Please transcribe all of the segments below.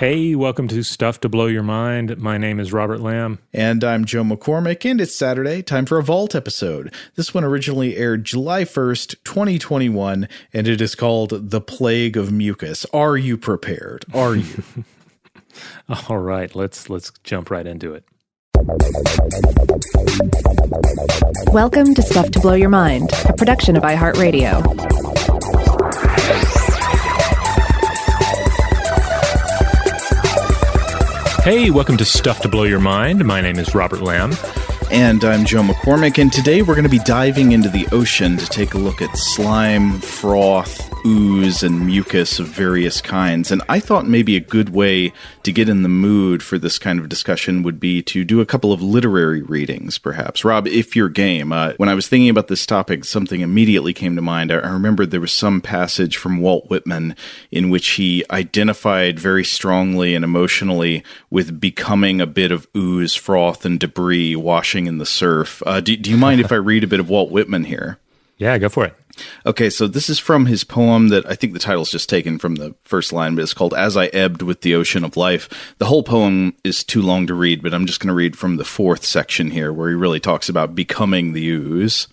Hey, welcome to Stuff to Blow Your Mind. My name is Robert Lamb. And I'm Joe McCormick, and it's Saturday, time for a Vault episode. This one originally aired July 1st, 2021, and it is called The Plague of Mucus. Are you prepared? Are you? All right, let's let's jump right into it. Welcome to Stuff to Blow Your Mind, a production of iHeartRadio. Hey, welcome to Stuff to Blow Your Mind. My name is Robert Lamb. And I'm Joe McCormick, and today we're going to be diving into the ocean to take a look at slime, froth, ooze, and mucus of various kinds. And I thought maybe a good way to get in the mood for this kind of discussion would be to do a couple of literary readings, perhaps. Rob, if you're game. Uh, when I was thinking about this topic, something immediately came to mind. I, I remember there was some passage from Walt Whitman in which he identified very strongly and emotionally with becoming a bit of ooze, froth, and debris washing in the surf. Uh, do, do you mind if I read a bit of Walt Whitman here? Yeah, go for it. Okay, so this is from his poem that I think the title is just taken from the first line, but it's called As I Ebbed with the Ocean of Life. The whole poem is too long to read, but I'm just going to read from the fourth section here where he really talks about becoming the ooze.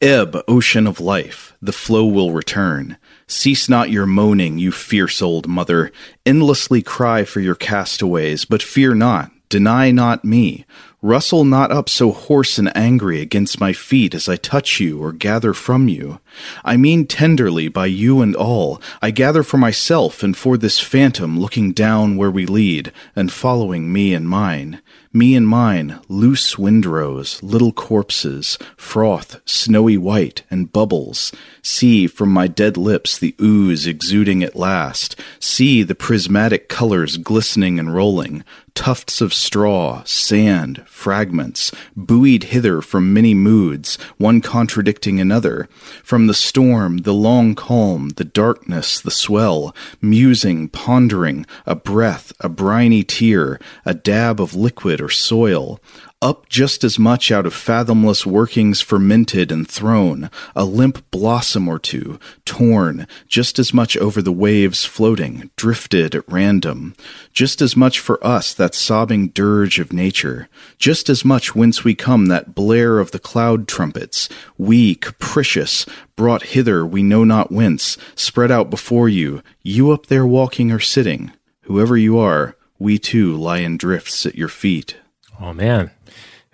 Ebb, ocean of life, the flow will return. Cease not your moaning, you fierce old mother. Endlessly cry for your castaways, but fear not, deny not me. Rustle not up so hoarse and angry against my feet as I touch you or gather from you. I mean tenderly by you and all. I gather for myself and for this phantom looking down where we lead and following me and mine. Me and mine, loose windrows, little corpses, froth, snowy white, and bubbles. See from my dead lips the ooze exuding at last. See the prismatic colors glistening and rolling. Tufts of straw, sand, fragments, buoyed hither from many moods, one contradicting another. From the storm, the long calm, the darkness, the swell, musing, pondering, a breath, a briny tear, a dab of liquid or soil, up just as much out of fathomless workings fermented and thrown, a limp blossom or two, torn, just as much over the waves floating, drifted at random, just as much for us that sobbing dirge of nature, just as much whence we come that blare of the cloud trumpets, we, capricious, brought hither we know not whence, spread out before you, you up there walking or sitting, Whoever you are, we too lie in drifts at your feet. Oh man,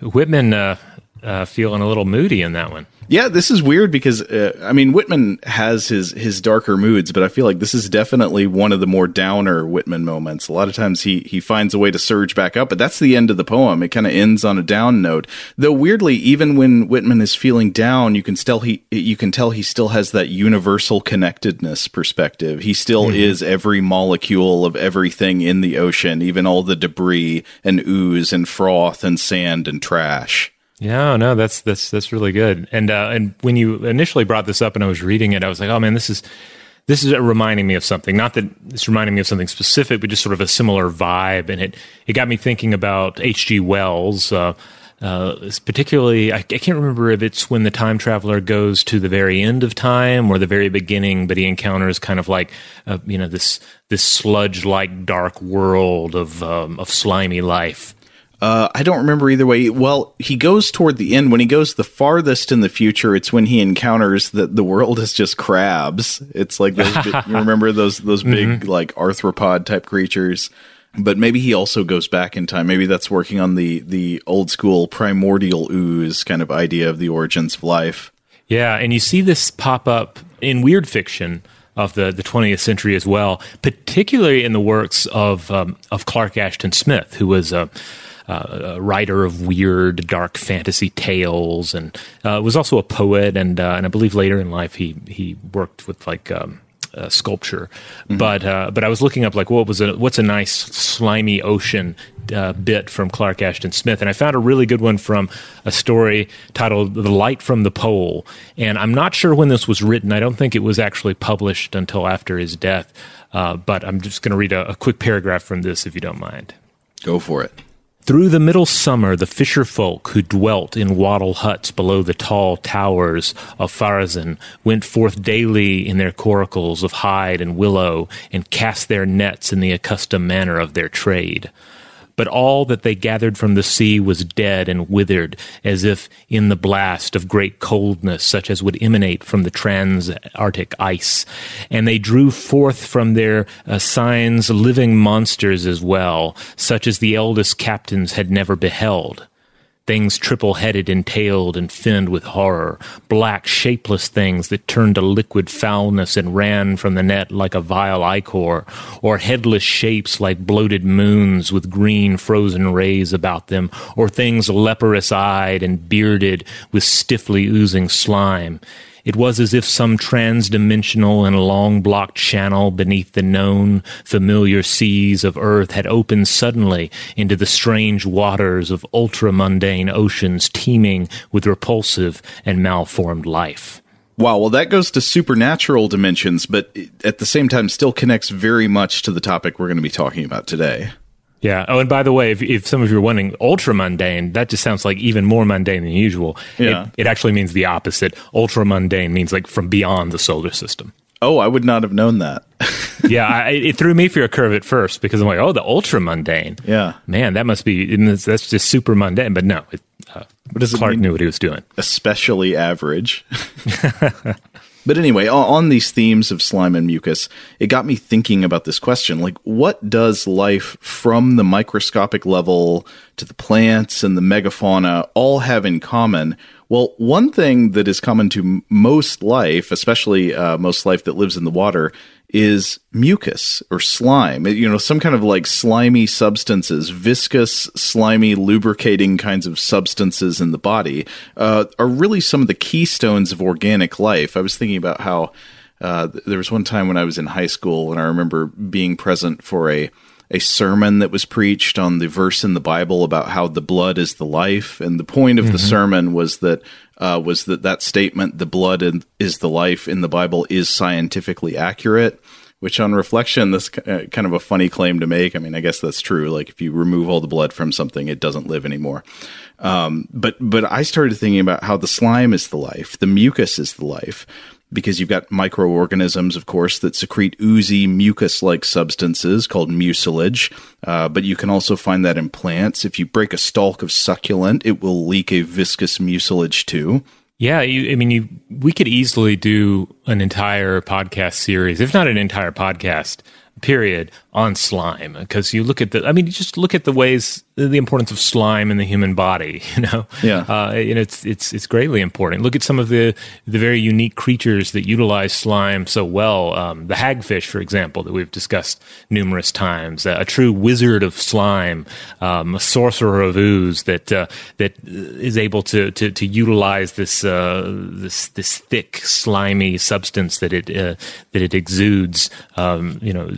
Whitman uh, uh, feeling a little moody in that one. Yeah, this is weird because uh, I mean Whitman has his his darker moods, but I feel like this is definitely one of the more downer Whitman moments. A lot of times he he finds a way to surge back up, but that's the end of the poem. It kind of ends on a down note. Though weirdly, even when Whitman is feeling down, you can still he you can tell he still has that universal connectedness perspective. He still mm-hmm. is every molecule of everything in the ocean, even all the debris and ooze and froth and sand and trash. Yeah, no, that's that's that's really good. And uh, and when you initially brought this up and I was reading it, I was like, oh man, this is this is reminding me of something. Not that it's reminding me of something specific, but just sort of a similar vibe. And it it got me thinking about H.G. Wells. Uh, uh, particularly, I, I, can't remember if it's when the time traveler goes to the very end of time or the very beginning, but he encounters kind of like, uh, you know, this this sludge like dark world of um, of slimy life. Uh, I don't remember either way. Well, he goes toward the end. When he goes the farthest in the future, it's when he encounters that the world is just crabs. It's like those, you remember those those big mm-hmm. like arthropod type creatures. But maybe he also goes back in time. Maybe that's working on the the old school primordial ooze kind of idea of the origins of life. Yeah, and you see this pop up in weird fiction of the, the 20th century as well, particularly in the works of um, of Clark Ashton Smith, who was a uh, a writer of weird, dark fantasy tales, and uh, was also a poet. And uh, and I believe later in life he he worked with like. Um, uh, sculpture, mm-hmm. but uh, but I was looking up like what was a what's a nice slimy ocean uh, bit from Clark Ashton Smith, and I found a really good one from a story titled "The Light from the Pole." And I'm not sure when this was written. I don't think it was actually published until after his death. Uh, but I'm just going to read a, a quick paragraph from this, if you don't mind. Go for it. Through the middle summer, the fisher folk who dwelt in wattle huts below the tall towers of Pharazôn went forth daily in their coracles of hide and willow and cast their nets in the accustomed manner of their trade but all that they gathered from the sea was dead and withered, as if in the blast of great coldness, such as would emanate from the trans-Arctic ice. And they drew forth from their uh, seines living monsters as well, such as the eldest captains had never beheld things triple headed and tailed and finned with horror, black, shapeless things that turned to liquid foulness and ran from the net like a vile ichor, or headless shapes like bloated moons with green frozen rays about them, or things leprous eyed and bearded with stiffly oozing slime. It was as if some transdimensional and long blocked channel beneath the known, familiar seas of Earth had opened suddenly into the strange waters of ultramundane oceans teeming with repulsive and malformed life. Wow, well, that goes to supernatural dimensions, but at the same time still connects very much to the topic we're going to be talking about today. Yeah. Oh, and by the way, if, if some of you are wondering, ultra mundane, that just sounds like even more mundane than usual. Yeah. It, it actually means the opposite. Ultra mundane means like from beyond the solar system. Oh, I would not have known that. yeah, I, it threw me for a curve at first because I'm like, oh, the ultra mundane. Yeah, man, that must be that's just super mundane. But no, it, uh, what does Clark knew what he was doing. Especially average. But anyway, on these themes of slime and mucus, it got me thinking about this question like, what does life from the microscopic level to the plants and the megafauna all have in common? Well, one thing that is common to most life, especially uh, most life that lives in the water, is mucus or slime. You know, some kind of like slimy substances, viscous, slimy, lubricating kinds of substances in the body uh, are really some of the keystones of organic life. I was thinking about how uh, there was one time when I was in high school and I remember being present for a a sermon that was preached on the verse in the Bible about how the blood is the life, and the point of mm-hmm. the sermon was that uh, was that that statement, "the blood is the life" in the Bible, is scientifically accurate. Which, on reflection, this uh, kind of a funny claim to make. I mean, I guess that's true. Like, if you remove all the blood from something, it doesn't live anymore. Um, but but I started thinking about how the slime is the life, the mucus is the life, because you've got microorganisms, of course, that secrete oozy mucus like substances called mucilage. Uh, but you can also find that in plants. If you break a stalk of succulent, it will leak a viscous mucilage too. Yeah, you, I mean, you, we could easily do an entire podcast series, if not an entire podcast period, on slime because you look at the i mean just look at the ways the importance of slime in the human body you know? Yeah. uh, and it's it's it's greatly important. Look at some of the the very unique creatures that utilize slime so well. Um, the hagfish for example that we've discussed numerous times. A, a true wizard of slime um, a sorcerer of ooze that uh, that is able to to, to utilize this uh, this this thick slimy substance that it uh, that it exudes um, you know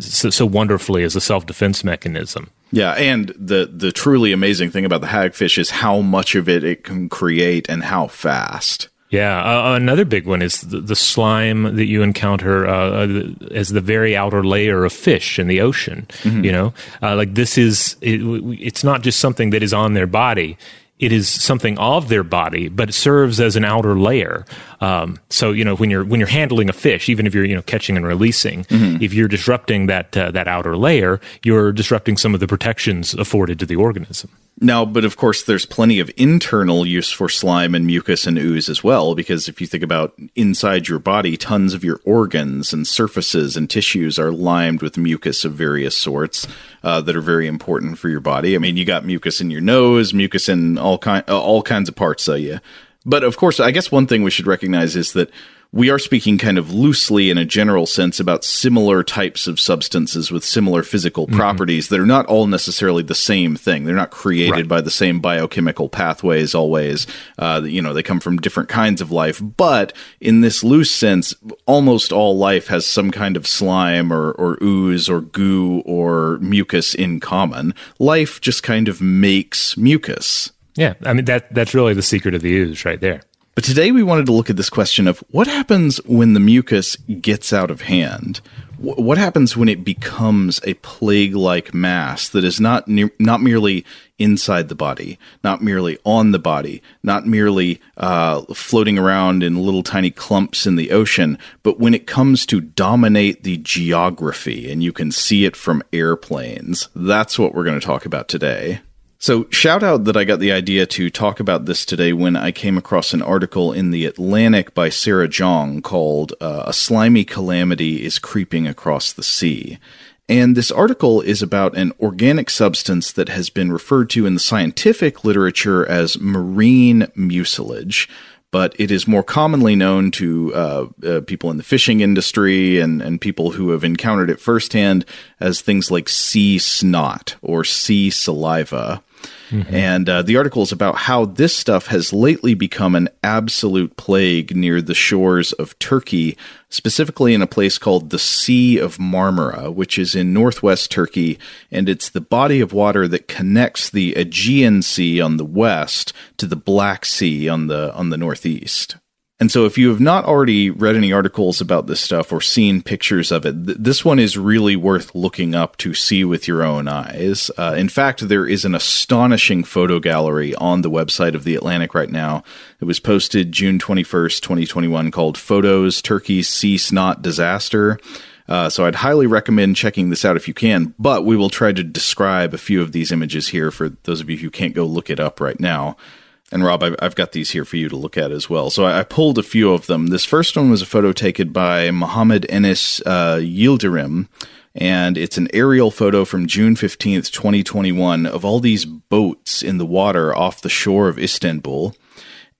so, so wonderfully as a self defense mechanism. Yeah, and the the truly amazing thing about the hagfish is how much of it it can create and how fast. Yeah, uh, another big one is the, the slime that you encounter uh, uh, as the very outer layer of fish in the ocean. You know, uh, like this is it, it's not just something that is on their body. It is something of their body, but it serves as an outer layer. Um, so you know when you're when you're handling a fish, even if you're you know catching and releasing, if you're disrupting that uh, that outer layer, you're disrupting some of the protections afforded to the organism. Now, but of course, there's plenty of internal use for slime and mucus and ooze as well, because if you think about inside your body, tons of your organs and surfaces and tissues are limed with mucus of various sorts uh, that are very important for your body. I mean, you got mucus in your nose, mucus in all kind, all kinds of parts of you. But of course, I guess one thing we should recognize is that we are speaking kind of loosely in a general sense about similar types of substances with similar physical properties that are not all necessarily the same thing. They're not created Right. by the same biochemical pathways always. Uh, you know, they come from different kinds of life. But in this loose sense, almost all life has some kind of slime or, or ooze or goo or mucus in common. Life just kind of makes mucus. Yeah, I mean that that's really the secret of the ooze right there. But today we wanted to look at this question of what happens when the mucus gets out of hand. Wh- What happens when it becomes a plague-like mass that is not ne- not merely inside the body, not merely on the body, not merely uh, floating around in little tiny clumps in the ocean, but when it comes to dominate the geography and you can see it from airplanes. That's what we're going to talk about today. So, shout out that I got the idea to talk about this today when I came across an article in The Atlantic by Sarah Zhang called uh, A Slimy Calamity is Creeping Across the Sea. And this article is about an organic substance that has been referred to in the scientific literature as marine mucilage but it is more commonly known to uh, uh, people in the fishing industry and, and people who have encountered it firsthand as things like sea snot or sea saliva. And uh, the article is about how this stuff has lately become an absolute plague near the shores of Turkey, specifically in a place called the Sea of Marmara, which is in northwest Turkey, and it's the body of water that connects the Aegean Sea on the west to the Black Sea on the on the northeast. And so, if you have not already read any articles about this stuff or seen pictures of it, th- this one is really worth looking up to see with your own eyes. Uh, in fact, there is an astonishing photo gallery on the website of The Atlantic right now. It was posted June 21st, 2021, called Photos Turkey's Sea Snot Disaster. Uh, so I'd highly recommend checking this out if you can, but we will try to describe a few of these images here for those of you who can't go look it up right now. And Rob, I've, got these here for you to look at as well. So I, pulled a few of them. This first one was a photo taken by Mohammed Enes uh, Yildirim, and it's an aerial photo from June 15th, 2021, of all these boats in the water off the shore of Istanbul.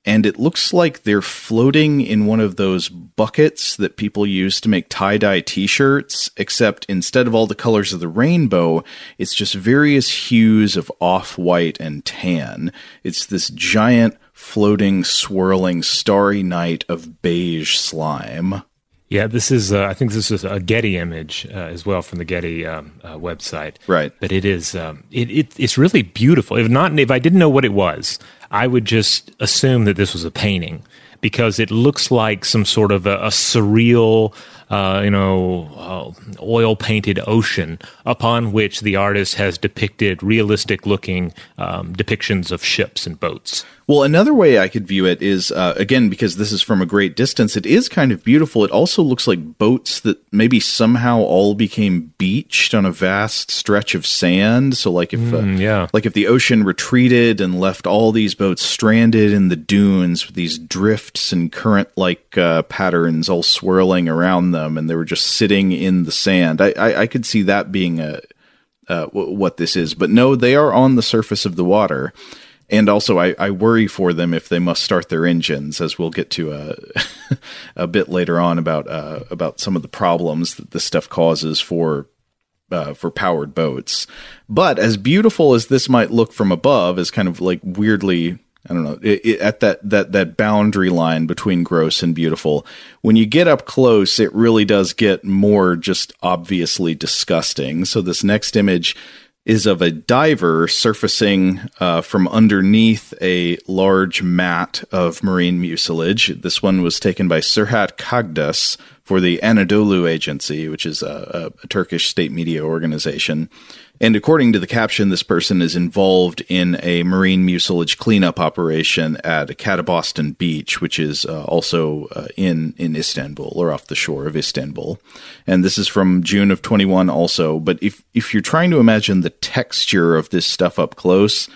And it looks like they're floating in one of those buckets that people use to make tie dye t shirts, except instead of all the colors of the rainbow, it's just various hues of off white and tan. It's this giant, floating, swirling, starry night of beige slime. Yeah, this is. Uh, I think this is a Getty image uh, as well from the Getty um, uh, website. Right. But it is. Um, it, it it's really beautiful. If not, if I didn't know what it was, I would just assume that this was a painting because it looks like some sort of a, a surreal, uh, you know, uh, oil painted ocean upon which the artist has depicted realistic looking um, depictions of ships and boats. Well, another way I could view it is uh, again because this is from a great distance. It is kind of beautiful. It also looks like boats that maybe somehow all became beached on a vast stretch of sand. So, like if Mm, yeah. like if the ocean retreated and left all these boats stranded in the dunes with these drifts and current like uh, patterns all swirling around them, and they were just sitting in the sand. I I, I could see that being a uh, w- what this is, but no, they are on the surface of the water. And also, I, I worry for them if they must start their engines, as we'll get to a, a bit later on about uh, about some of the problems that this stuff causes for uh, for powered boats. But as beautiful as this might look from above, is kind of like weirdly, I don't know, it, it, at that that that boundary line between gross and beautiful. When you get up close, it really does get more just obviously disgusting. So this next image is of a diver surfacing uh, from underneath a large mat of marine mucilage. This one was taken by Serhat Cagdas for the Anadolu Agency, which is a, a, Turkish state media organization. And according to the caption, this person is involved in a marine mucilage cleanup operation at Caddebostan Beach, which is uh, also uh, in in Istanbul or off the shore of Istanbul. And this is from June of 21 also. But if if you're trying to imagine the texture of this stuff up close,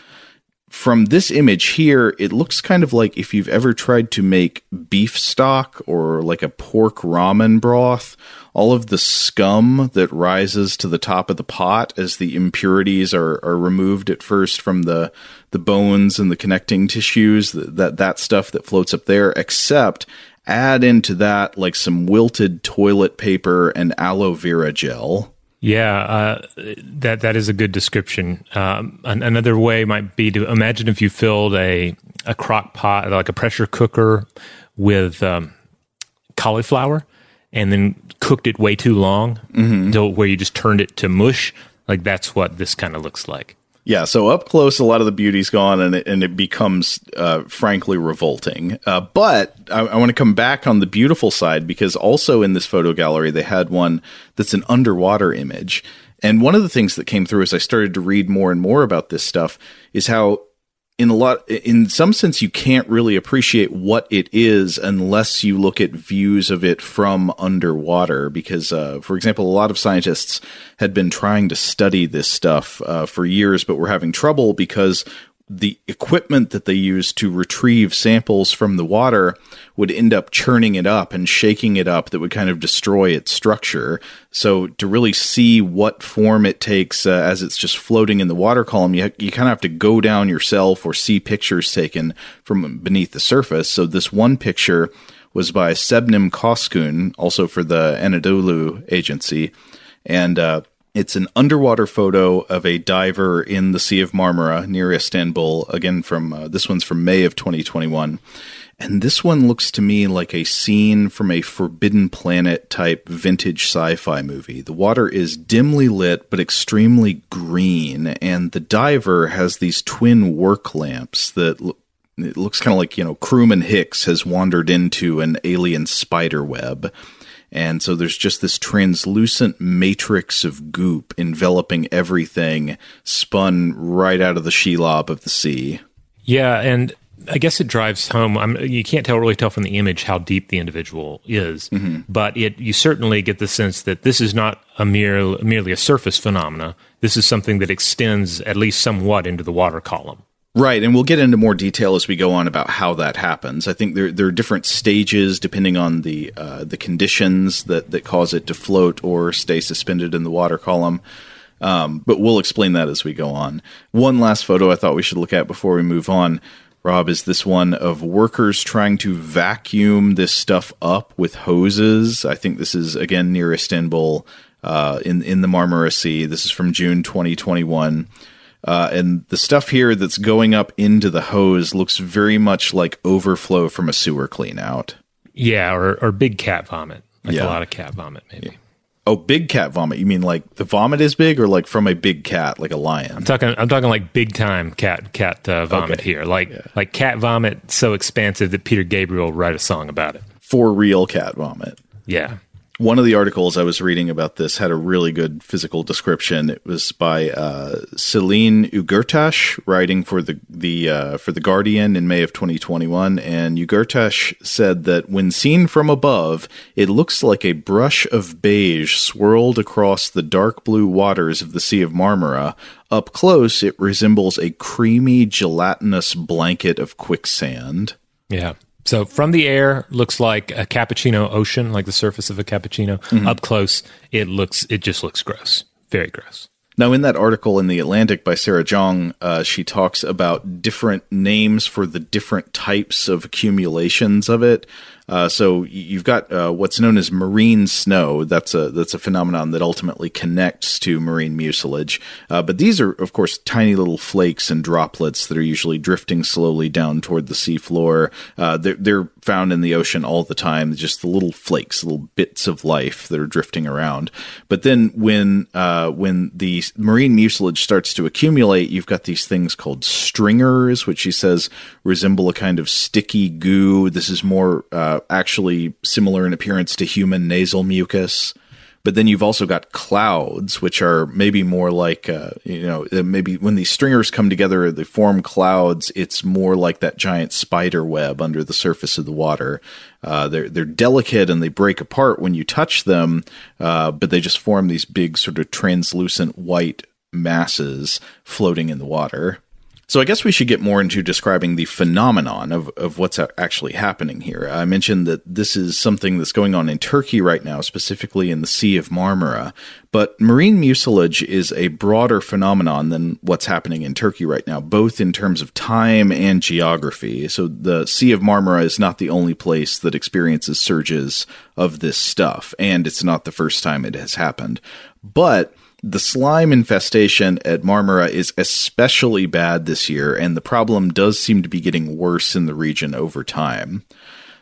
from this image here, it looks kind of like if you've ever tried to make beef stock or like a pork ramen broth, all of the scum that rises to the top of the pot as the impurities are, are removed at first from the the bones and the connecting tissues, that, that stuff that floats up there, except add into that like some wilted toilet paper and aloe vera gel. Yeah, uh, that that is a good description. Um, an- another way might be to imagine if you filled a a crock pot, like a pressure cooker, with um, cauliflower, and then cooked it way too long, until where you just turned it to mush. Like that's what this kind of looks like. Yeah, so up close, a lot of the beauty's gone, and it, and it becomes uh, frankly revolting. Uh, but I, I want to come back on the beautiful side because also in this photo gallery they had one that's an underwater image, and one of the things that came through as I started to read more and more about this stuff is how in a lot in some sense you can't really appreciate what it is unless you look at views of it from underwater because uh, for example a lot of scientists had been trying to study this stuff uh, for years but were having trouble because the equipment that they used to retrieve samples from the water would end up churning it up and shaking it up that would kind of destroy its structure. So to really see what form it takes uh, as it's just floating in the water column, you, you kind of have to go down yourself or see pictures taken from beneath the surface. So this one picture was by Sebnem Coskun, also for the Anadolu agency. And uh, it's an underwater photo of a diver in the Sea of Marmara near Istanbul. Again, from uh, this one's from May of 2021. And this one looks to me like a scene from a Forbidden Planet type vintage sci fi movie. The water is dimly lit but extremely green, and the diver has these twin work lamps that look. It looks kind of like, you know, crewman Hicks has wandered into an alien spider web. And so there's just this translucent matrix of goop enveloping everything, spun right out of the shelob of the sea. Yeah, and I guess it drives home. I'm, you can't tell really tell from the image how deep the individual is, mm-hmm. but it you certainly get the sense that this is not a mere merely a surface phenomena. This is something that extends at least somewhat into the water column. Right, and we'll get into more detail as we go on about how that happens. I think there there are different stages depending on the uh, the conditions that that cause it to float or stay suspended in the water column. Um, but we'll explain that as we go on. One last photo I thought we should look at before we move on, Rob, is this one of workers trying to vacuum this stuff up with hoses. I think this is again near Istanbul, uh, in in the Marmara Sea. This is from June 2021. Uh, and the stuff here that's going up into the hose looks very much like overflow from a sewer clean out. Yeah, or or big cat vomit, like Yeah. a lot of cat vomit, maybe. Oh, big cat vomit. You mean like the vomit is big or like from a big cat, like a lion? I'm talking. I'm talking like big time cat cat uh, vomit Okay. here, like like cat vomit so expansive that Peter Gabriel write a song about it. For real cat vomit. Yeah, One of the articles I was reading about this had a really good physical description. It was by uh, Celine Ugurtash, writing for the the uh, for the Guardian in May of 2021. And Ugurtash said that when seen from above, it looks like a brush of beige swirled across the dark blue waters of the Sea of Marmara. Up close, it resembles a creamy, gelatinous blanket of quicksand. Yeah. So from the air, looks like a cappuccino ocean, like the surface of a cappuccino. Mm-hmm. Up close, it looks it just looks gross, very gross. Now, in that article in The Atlantic by Sarah Zhang, uh, she talks about different names for the different types of accumulations of it. Uh, so you've got uh, what's known as marine snow. That's a that's a phenomenon that ultimately connects to marine mucilage. Uh, but these are, of course, tiny little flakes and droplets that are usually drifting slowly down toward the seafloor. Uh, they're, they're found in the ocean all the time. Just the little flakes, little bits of life that are drifting around. But then when uh, when the marine mucilage starts to accumulate, you've got these things called stringers, which she says resemble a kind of sticky goo. This is more uh, actually similar in appearance to human nasal mucus. But then you've also got clouds, which are maybe more like, uh, you know, maybe when these stringers come together, they form clouds. It's more like that giant spider web under the surface of the water. Uh, they're they're delicate and they break apart when you touch them, uh, but they just form these big sort of translucent white masses floating in the water. So I guess we should get more into describing the phenomenon of, of what's actually happening here. I mentioned that this is something that's going on in Turkey right now, specifically in the Sea of Marmara. But marine mucilage is a broader phenomenon than what's happening in Turkey right now, both in terms of time and geography. So the Sea of Marmara is not the only place that experiences surges of this stuff, and it's not the first time it has happened. But the slime infestation at Marmara is especially bad this year, and the problem does seem to be getting worse in the region over time.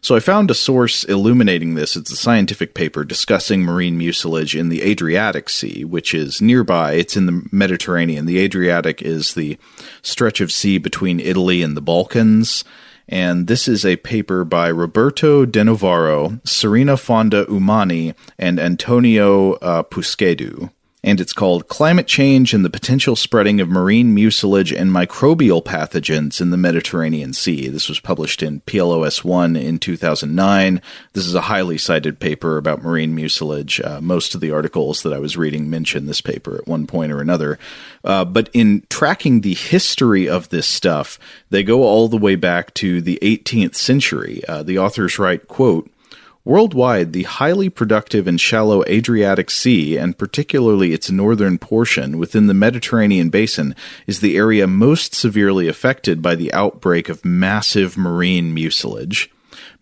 So I found a source illuminating this. It's a scientific paper discussing marine mucilage in the Adriatic Sea, which is nearby. It's in the Mediterranean. The Adriatic is the stretch of sea between Italy and the Balkans. And this is a paper by Roberto Danovaro, Serena Fonda Umani, and Antonio uh, and it's called Climate Change and the Potential Spreading of Marine Mucilage and Microbial Pathogens in the Mediterranean Sea. This was published in PLOS 1 in 2009. This is a highly cited paper about marine mucilage. Uh, most of the articles that I was reading mention this paper at one point or another. Uh, but in tracking the history of this stuff, they go all the way back to the 18th century. Uh, the authors write, quote, Worldwide, the highly productive and shallow Adriatic Sea, and particularly its northern portion within the Mediterranean basin, is the area most severely affected by the outbreak of massive marine mucilage.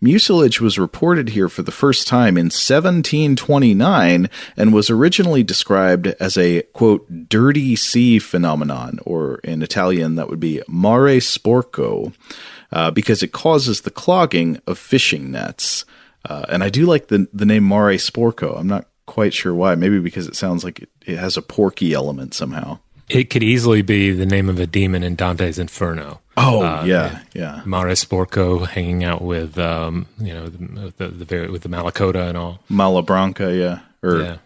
Mucilage was reported here for the first time in 1729 and was originally described as a, quote, dirty sea phenomenon, or in Italian that would be mare sporco, uh, because it causes the clogging of fishing nets. Uh, and I do like the the name Mare Sporco. I'm not quite sure why. Maybe because it sounds like it, it has a porky element somehow. It could easily be the name of a demon in Dante's Inferno. Oh uh, yeah, yeah. Mare Sporco hanging out with um, you know the, the, the with the Malacoda and all. Malabranca, yeah. Or yeah.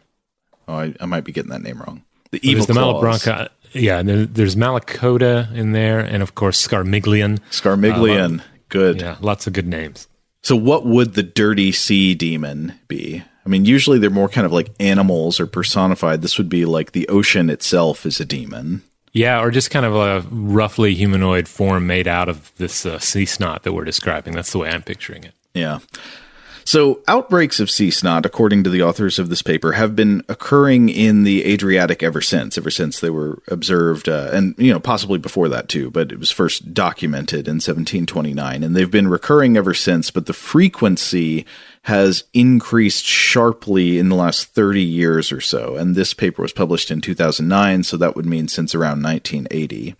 oh, I, I might be getting that name wrong. The evil the Malabranca. Yeah, there, there's Malacoda in there, and of course Scarmiglian. Scarmiglian, uh, good. Yeah, lots of good names. So, what would the dirty sea demon be? I mean, usually they're more kind of like animals or personified. This would be like the ocean itself is a demon. Yeah, or just kind of a roughly humanoid form made out of this uh, sea snot that we're describing. That's the way I'm picturing it. Yeah. So, outbreaks of sea snot, according to the authors of this paper, have been occurring in the Adriatic ever since, ever since they were observed, uh, and you know possibly before that too. But it was first documented in 1729, and they've been recurring ever since. But the frequency has increased sharply in the last 30 years or so. And this paper was published in 2009, so that would mean since around 1980.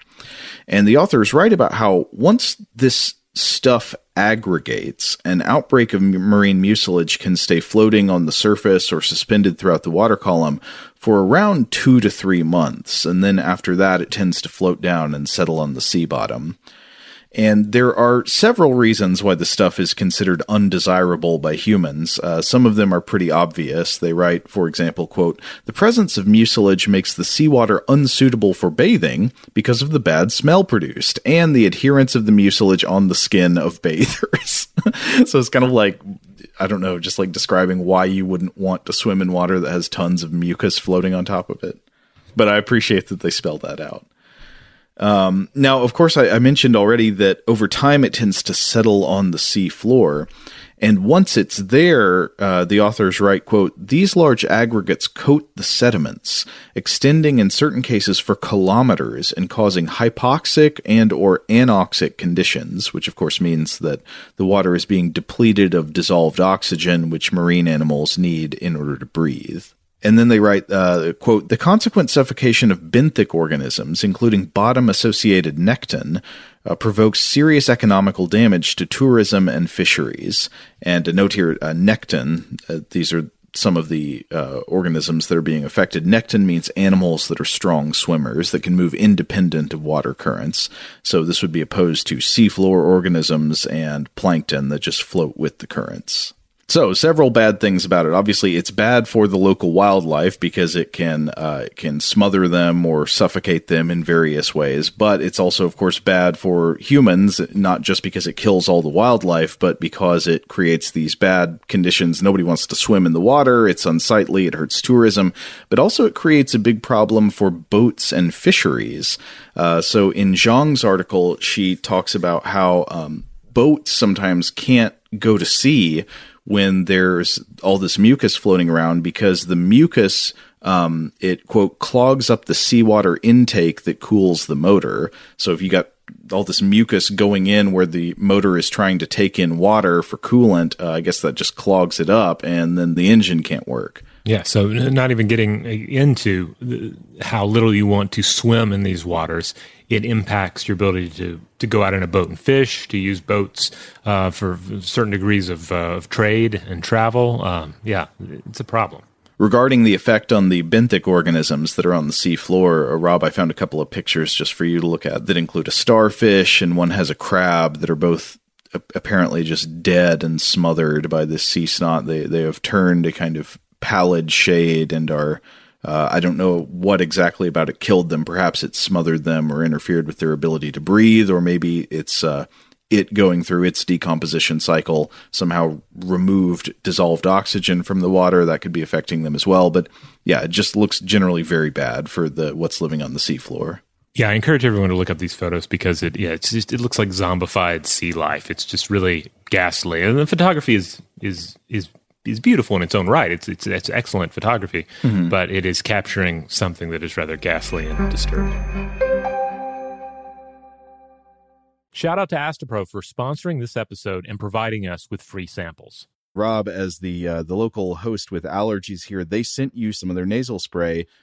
And the authors write about how once this stuff aggregates, an outbreak of marine mucilage can stay floating on the surface or suspended throughout the water column for around two to three months, and then after that, it tends to float down and settle on the sea bottom. And there are several reasons why the stuff is considered undesirable by humans. Uh, some of them are pretty obvious. They write, for example, quote, the presence of mucilage makes the seawater unsuitable for bathing because of the bad smell produced and the adherence of the mucilage on the skin of bathers. so it's kind of like, I don't know, just like describing why you wouldn't want to swim in water that has tons of mucus floating on top of it. But I appreciate that they spelled that out. Um, now, of course, I, I, mentioned already that over time it tends to settle on the sea floor. And once it's there, uh, the authors write, quote, these large aggregates coat the sediments, extending in certain cases for kilometers and causing hypoxic and or anoxic conditions, which of course means that the water is being depleted of dissolved oxygen, which marine animals need in order to breathe. And then they write, uh, quote, the consequent suffocation of benthic organisms, including bottom associated nekton, uh, provokes serious economical damage to tourism and fisheries. And a note here, uh, nekton, uh, these are some of the uh, organisms that are being affected. Nekton means animals that are strong swimmers that can move independent of water currents. So this would be opposed to seafloor organisms and plankton that just float with the currents. So, several bad things about it. Obviously, it's bad for the local wildlife because it can uh, can smother them or suffocate them in various ways. But it's also, of course, bad for humans, not just because it kills all the wildlife, but because it creates these bad conditions. Nobody wants to swim in the water. It's unsightly. It hurts tourism, but also it creates a big problem for boats and fisheries. Uh, so, in Zhang's article, she talks about how um, boats sometimes can't go to sea when there's all this mucus floating around because the mucus um, it quote clogs up the seawater intake that cools the motor. So if you got all this mucus going in where the motor is trying to take in water for coolant, uh, I guess that just clogs it up, and then the engine can't work. Yeah, so not even getting into how little you want to swim in these waters, it impacts your ability to, to go out in a boat and fish, to use boats uh, for certain degrees of, uh, of trade and travel. Um, yeah, it's a problem. Regarding the effect on the benthic organisms that are on the sea floor, uh, Rob, I found a couple of pictures just for you to look at that include a starfish and one has a crab that are both apparently just dead and smothered by this sea snot. They they have turned a kind of pallid shade and are uh, I don't know what exactly about it killed them. Perhaps it smothered them or interfered with their ability to breathe, or maybe it's uh, it going through its decomposition cycle somehow removed dissolved oxygen from the water. That could be affecting them as well. But yeah, it just looks generally very bad for the what's living on the seafloor. Yeah, I encourage everyone to look up these photos because it yeah, it's just it looks like zombified sea life. It's just really ghastly, and the photography is is is is beautiful in its own right. It's it's, it's excellent photography, mm-hmm. but it is capturing something that is rather ghastly and disturbing. Shout out to Astepro for sponsoring this episode and providing us with free samples. Rob, as the uh, the local host with allergies here, they sent you some of their nasal spray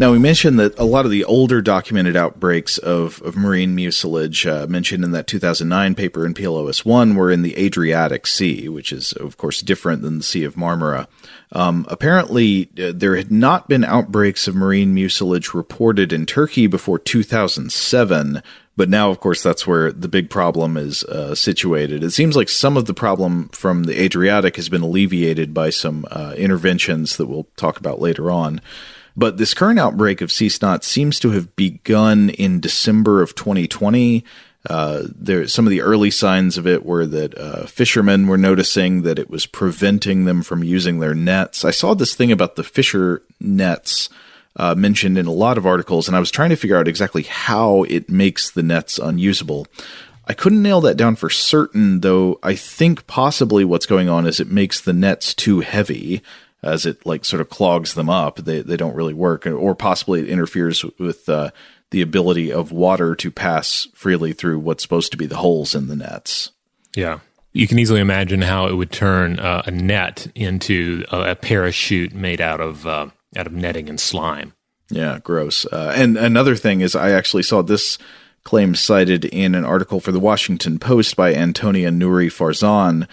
Now, we mentioned that a lot of the older documented outbreaks of, of marine mucilage uh, mentioned in that 2009 paper in PLOS 1 were in the Adriatic Sea, which is, of course, different than the Sea of Marmara. Um, apparently, uh, there had not been outbreaks of marine mucilage reported in Turkey before 2007, but now, of course, that's where the big problem is uh, situated. It seems like some of the problem from the Adriatic has been alleviated by some uh, interventions that we'll talk about later on. But this current outbreak of sea snot seems to have begun in December of 2020. Uh, there, some of the early signs of it were that uh, fishermen were noticing that it was preventing them from using their nets. I saw this thing about the fisher nets uh, mentioned in a lot of articles, and I was trying to figure out exactly how it makes the nets unusable. I couldn't nail that down for certain, though I think possibly what's going on is it makes the nets too heavy as it like sort of clogs them up. They they don't really work, or possibly it interferes with uh, the ability of water to pass freely through what's supposed to be the holes in the nets. Yeah. You can easily imagine how it would turn uh, a net into a, a, parachute made out of uh, out of netting and slime. Yeah, gross. Uh, and another thing is, I actually saw this claim cited in an article for the Washington Post by Antonia Noori Farzan,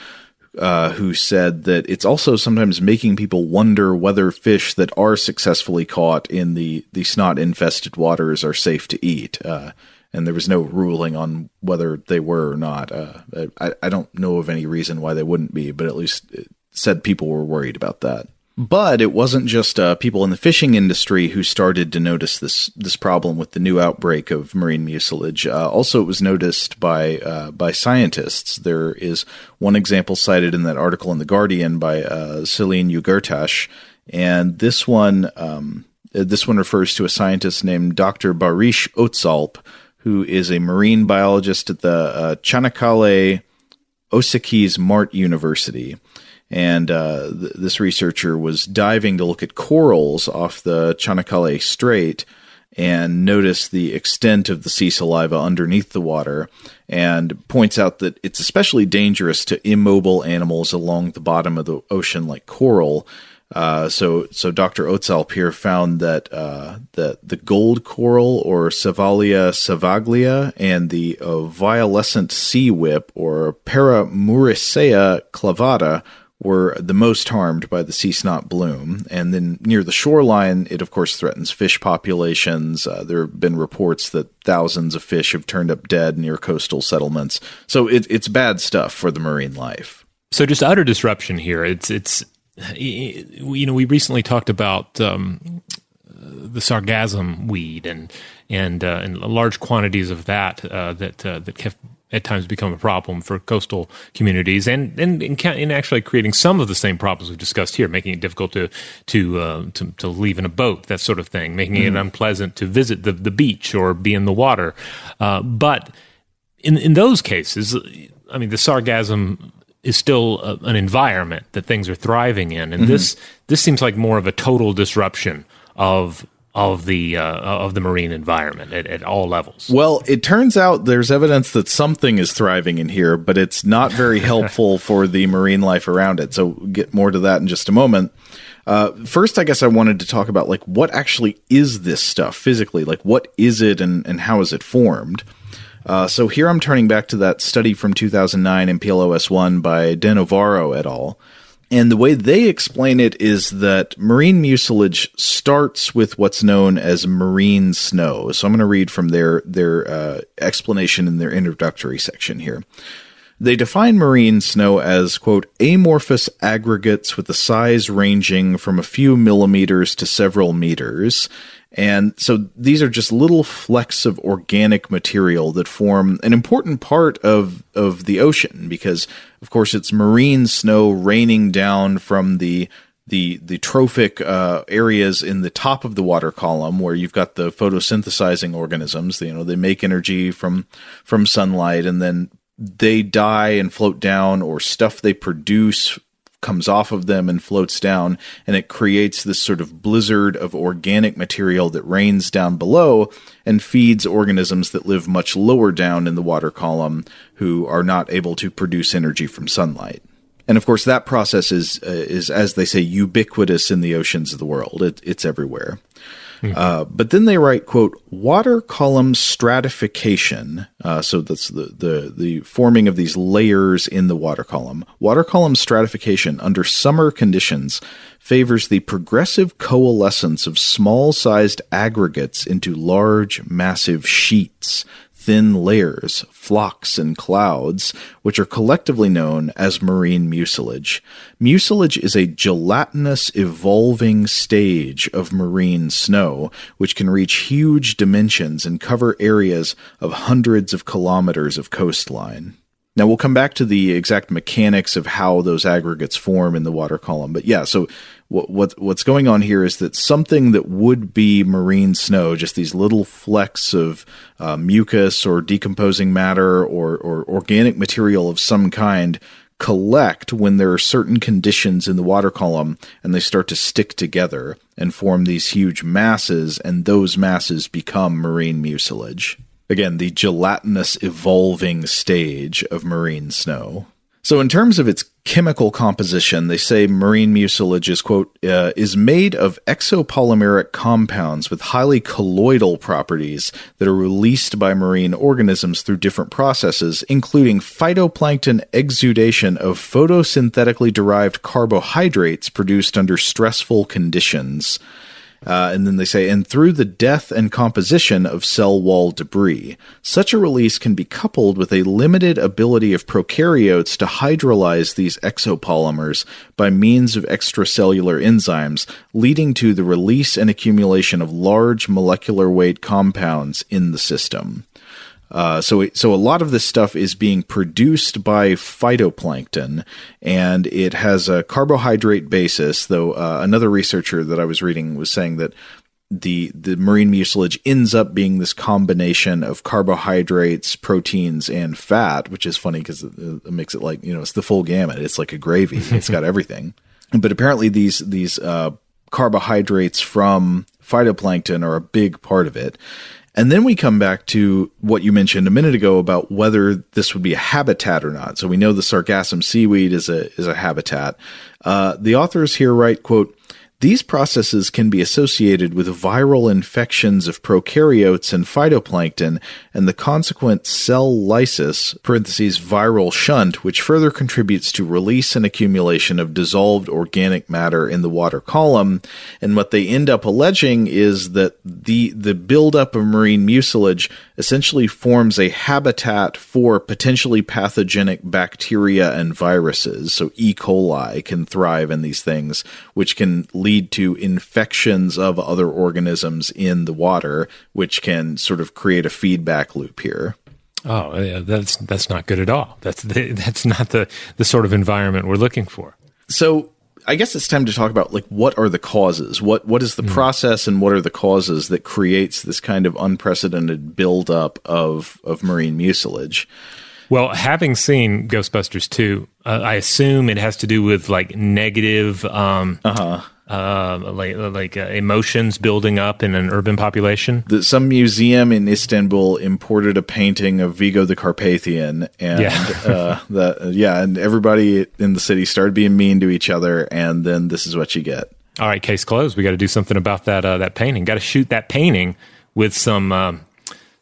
uh, who said that it's also sometimes making people wonder whether fish that are successfully caught in the, the snot infested waters are safe to eat. Uh, and there was no ruling on whether they were or not. Uh, I, I don't know of any reason why they wouldn't be, but at least said people were worried about that. But it wasn't just uh, people in the fishing industry who started to notice this this problem with the new outbreak of marine mucilage. Uh, also, it was noticed by uh, by scientists. There is one example cited in that article in the Guardian by uh, Celine Ugurtas, and this one um, this one refers to a scientist named Dr. Barish Ozalp, who is a marine biologist at the uh, Çanakkale Onsekiz Mart University. And uh, th- this researcher was diving to look at corals off the Çanakkale Strait and notice the extent of the sea saliva underneath the water and points out that it's especially dangerous to immobile animals along the bottom of the ocean like coral. Uh, so, so Dr. Ozalp here found that uh, the the gold coral or Savalia savaglia and the uh, violescent sea whip or Paramuricea clavata were the most harmed by the sea snot bloom. And then near the shoreline, it of course threatens fish populations. Uh, there have been reports that thousands of fish have turned up dead near coastal settlements. So it, it's bad stuff for the marine life. So just utter disruption here. It's it's you know we recently talked about um, the sargassum weed and and uh, and large quantities of that uh, that uh, that have at times become a problem for coastal communities and and, and actually creating some of the same problems we've discussed here, making it difficult to to uh, to, to, leave in a boat, that sort of thing, making mm-hmm. it unpleasant to visit the, the beach or be in the water. Uh, but in in those cases, I mean, the sargassum is still a, an environment that things are thriving in, and mm-hmm. this this seems like more of a total disruption of of the uh, of the marine environment at, at, all levels. Well, it turns out there's evidence that something is thriving in here, but it's not very helpful for the marine life around it. So, we'll get more to that in just a moment. Uh, first, I guess I wanted to talk about like what actually is this stuff physically? Like, what is it, and and how is it formed? Uh, so here I'm turning back to that study from 2009 in PLOS one by Danovaro et al. And the way they explain it is that marine mucilage starts with what's known as marine snow. So I'm going to read from their their uh, explanation in their introductory section here. They define marine snow as, quote, amorphous aggregates with a size ranging from a few millimeters to several meters, and so these are just little flecks of organic material that form an important part of, of the ocean because, of course, it's marine snow raining down from the the the trophic uh, areas in the top of the water column where you've got the photosynthesizing organisms. You know, they make energy from from sunlight and then they die and float down, or stuff they produce comes off of them and floats down, and it creates this sort of blizzard of organic material that rains down below and feeds organisms that live much lower down in the water column who are not able to produce energy from sunlight. And of course, that process is uh, is as they say ubiquitous in the oceans of the world. It, it's everywhere. Mm-hmm. Uh, but then they write, "quote Water column stratification." Uh, so that's the, the the forming of these layers in the water column. Water column stratification under summer conditions favors the progressive coalescence of small-sized aggregates into large, massive sheets thin layers, flocks, and clouds, which are collectively known as marine mucilage. Mucilage is a gelatinous evolving stage of marine snow, which can reach huge dimensions and cover areas of hundreds of kilometers of coastline. Now we'll come back to the exact mechanics of how those aggregates form in the water column. But yeah, so what, what what's going on here is that something that would be marine snow, just these little flecks of uh, mucus or decomposing matter or, or organic material of some kind, collect when there are certain conditions in the water column and they start to stick together and form these huge masses, and those masses become marine mucilage. Again, the gelatinous evolving stage of marine snow. So, in terms of its chemical composition, they say marine mucilage is quote uh, is made of exopolymeric compounds with highly colloidal properties that are released by marine organisms through different processes, including phytoplankton exudation of photosynthetically derived carbohydrates produced under stressful conditions. Uh, and then they say, and through the death and composition of cell wall debris. Such a release can be coupled with a limited ability of prokaryotes to hydrolyze these exopolymers by means of extracellular enzymes, leading to the release and accumulation of large molecular weight compounds in the system. Uh, so, so a lot of this stuff is being produced by phytoplankton, and it has a carbohydrate basis. Though uh, another researcher that I was reading was saying that the the marine mucilage ends up being this combination of carbohydrates, proteins, and fat, which is funny because it, it, makes it like you know it's the full gamut. It's like a gravy. it's got everything. But apparently these these uh, carbohydrates from phytoplankton are a big part of it. And then we come back to what you mentioned a minute ago about whether this would be a habitat or not. So we know the sargassum seaweed is a is a habitat. Uh, the authors here write, "quote these processes can be associated with viral infections of prokaryotes and phytoplankton and the consequent cell lysis viral shunt which further contributes to release and accumulation of dissolved organic matter in the water column. And what they end up alleging is that the the buildup of marine mucilage essentially forms a habitat for potentially pathogenic bacteria and viruses. So E. coli can thrive in these things which can lead to infections of other organisms in the water, which can sort of create a feedback loop here. Oh, yeah, that's that's not good at all. That's the, that's not the the sort of environment we're looking for. So, I guess it's time to talk about like what are the causes? What what is the mm. process and what are the causes that creates this kind of unprecedented buildup of of marine mucilage? Well, having seen Ghostbusters 2, uh, I assume it has to do with like negative um, uh-huh uh, like like uh, emotions building up in an urban population. The, some museum in Istanbul imported a painting of Vigo the Carpathian, and yeah. uh, the yeah, and everybody in the city started being mean to each other, and then this is what you get. All right, case closed. We got to do something about that uh, that painting. Got to shoot that painting with some um,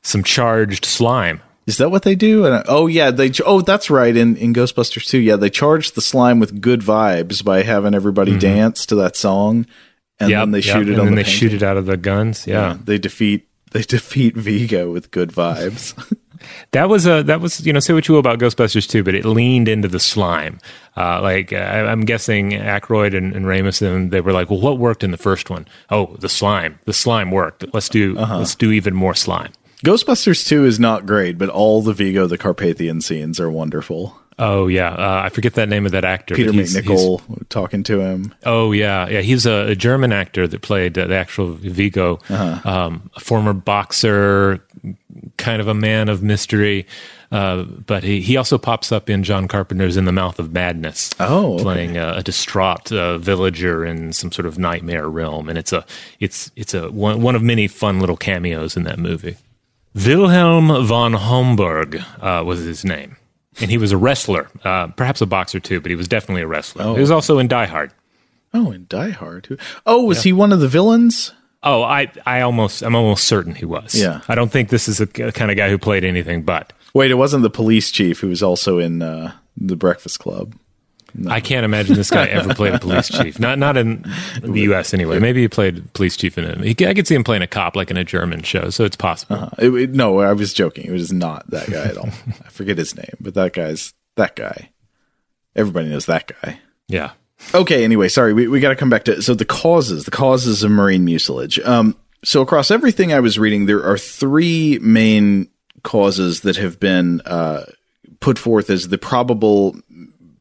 some charged slime. Is that what they do? And oh yeah, they oh that's right. In in Ghostbusters 2, yeah, they charge the slime with good vibes by having everybody mm-hmm. dance to that song, and yep, then they yep. shoot it. And then the they painting. shoot it out of the guns. Yeah. yeah, they defeat they defeat Vigo with good vibes. that was a that was you know say what you will about Ghostbusters 2, but it leaned into the slime. Uh, like uh, I'm guessing Aykroyd and, and Ramis and they were like, well, what worked in the first one? Oh, the slime. The slime worked. Let's do uh-huh. let's do even more slime. Ghostbusters 2 is not great, but all the Vigo the Carpathian scenes are wonderful. Oh yeah, uh, I forget that name of that actor. Peter he's, he's, talking to him. Oh yeah, yeah. He's a, a German actor that played uh, the actual Vigo, uh-huh. um, a former boxer, kind of a man of mystery. Uh, but he, he also pops up in John Carpenter's In the Mouth of Madness. Oh, okay. playing a, a distraught uh, villager in some sort of nightmare realm, and it's a it's it's a one one of many fun little cameos in that movie. Wilhelm von Homburg uh, was his name. And he was a wrestler, uh, perhaps a boxer too, but he was definitely a wrestler. Oh. He was also in Die Hard. Oh, in Die Hard. Oh, was yeah. he one of the villains? Oh, I, I almost, I'm almost certain he was. Yeah. I don't think this is a kind of guy who played anything but. Wait, it wasn't the police chief who was also in uh, the Breakfast Club. No. I can't imagine this guy ever played a police chief. Not not in the U.S. anyway. Maybe he played police chief in it. I could see him playing a cop like in a German show, so it's possible. Uh-huh. It, it, no, I was joking. It was not that guy at all. I forget his name, but that guy's that guy. Everybody knows that guy. Yeah. Okay. Anyway, sorry. We we got to come back to so the causes, the causes of marine mucilage. Um. So across everything I was reading, there are three main causes that have been uh, put forth as the probable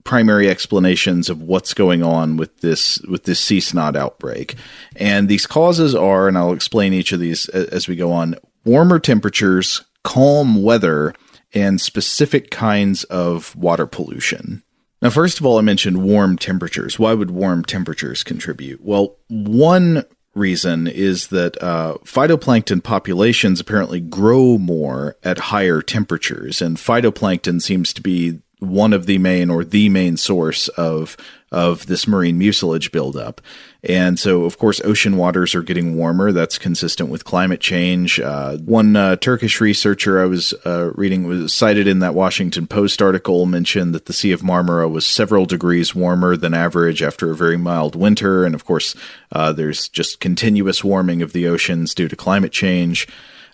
primary explanations of what's going on with this with this sea snot outbreak. And these causes are, and I'll explain each of these as we go on: warmer temperatures, calm weather, and specific kinds of water pollution. Now, first of all, I mentioned warm temperatures. Why would warm temperatures contribute? Well, one reason is that uh, phytoplankton populations apparently grow more at higher temperatures, and phytoplankton seems to be one of the main or the main source of of this marine mucilage buildup. And so, of course, ocean waters are getting warmer. That's consistent with climate change. Uh, one uh, Turkish researcher I was uh, reading was cited in that Washington Post article mentioned that the Sea of Marmara was several degrees warmer than average after a very mild winter. And of course, uh, there's just continuous warming of the oceans due to climate change.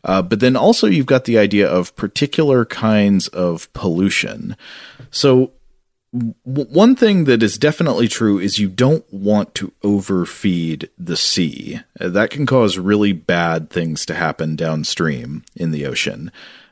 Uh, but then also you've got the idea of particular kinds of pollution. So w- one thing that is definitely true is you don't want to overfeed the sea. Uh, that can cause really bad things to happen downstream in the ocean.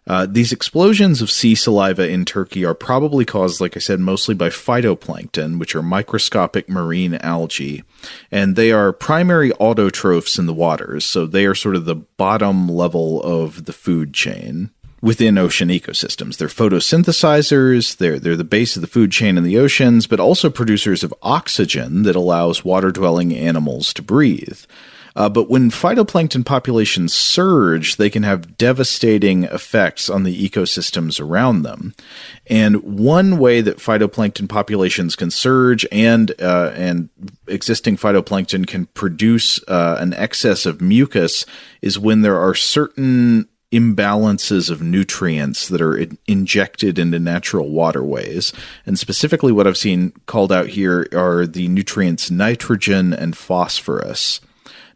Uh, these explosions of sea saliva in Turkey are probably caused, like I said, mostly by phytoplankton, which are microscopic marine algae. And they are primary autotrophs in the waters, so they are sort of the bottom level of the food chain within ocean ecosystems. They're photosynthesizers, they're, they're the base of the food chain in the oceans, but also producers of oxygen that allows water dwelling animals to breathe. Uh, but when phytoplankton populations surge, they can have devastating effects on the ecosystems around them. And one way that phytoplankton populations can surge and uh, and existing phytoplankton can produce uh, an excess of mucus is when there are certain imbalances of nutrients that are in- injected into natural waterways. And specifically, what I've seen called out here are the nutrients nitrogen and phosphorus.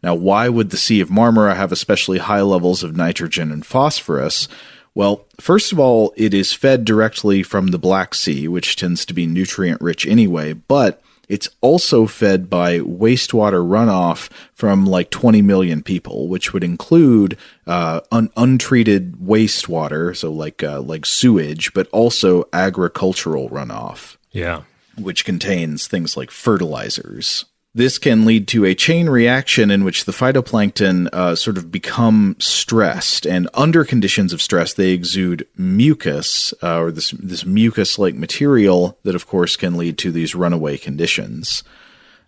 Now, why would the Sea of Marmara have especially high levels of nitrogen and phosphorus? Well, first of all, it is fed directly from the Black Sea, which tends to be nutrient rich anyway, but it's also fed by wastewater runoff from like 20 million people, which would include uh, un- untreated wastewater, so like uh, like sewage, but also agricultural runoff. Yeah, which contains things like fertilizers. This can lead to a chain reaction in which the phytoplankton uh, sort of become stressed, and under conditions of stress, they exude mucus, uh, or this this mucus-like material that, of course, can lead to these runaway conditions.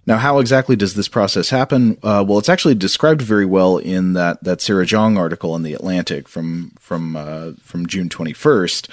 Now, how exactly does this process happen? Uh, well, it's actually described very well in that that Sarah Zhang article in the Atlantic from from uh, from June twenty first.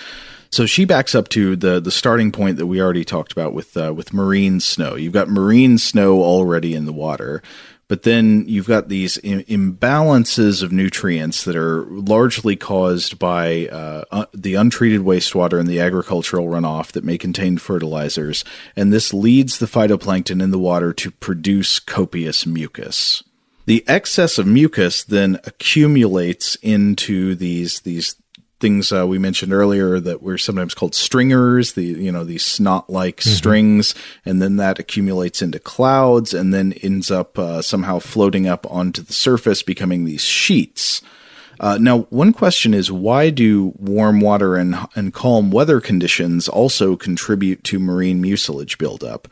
So she backs up to the the starting point that we already talked about with uh, with marine snow. You've got marine snow already in the water, but then you've got these Im- imbalances of nutrients that are largely caused by uh, uh, the untreated wastewater and the agricultural runoff that may contain fertilizers, and this leads the phytoplankton in the water to produce copious mucus. The excess of mucus then accumulates into these these things uh, we mentioned earlier that were sometimes called stringers, the you know these snot-like mm-hmm. strings, and then that accumulates into clouds, and then ends up uh, somehow floating up onto the surface, becoming these sheets. Uh, now, one question is why do warm water and, and calm weather conditions also contribute to marine mucilage buildup?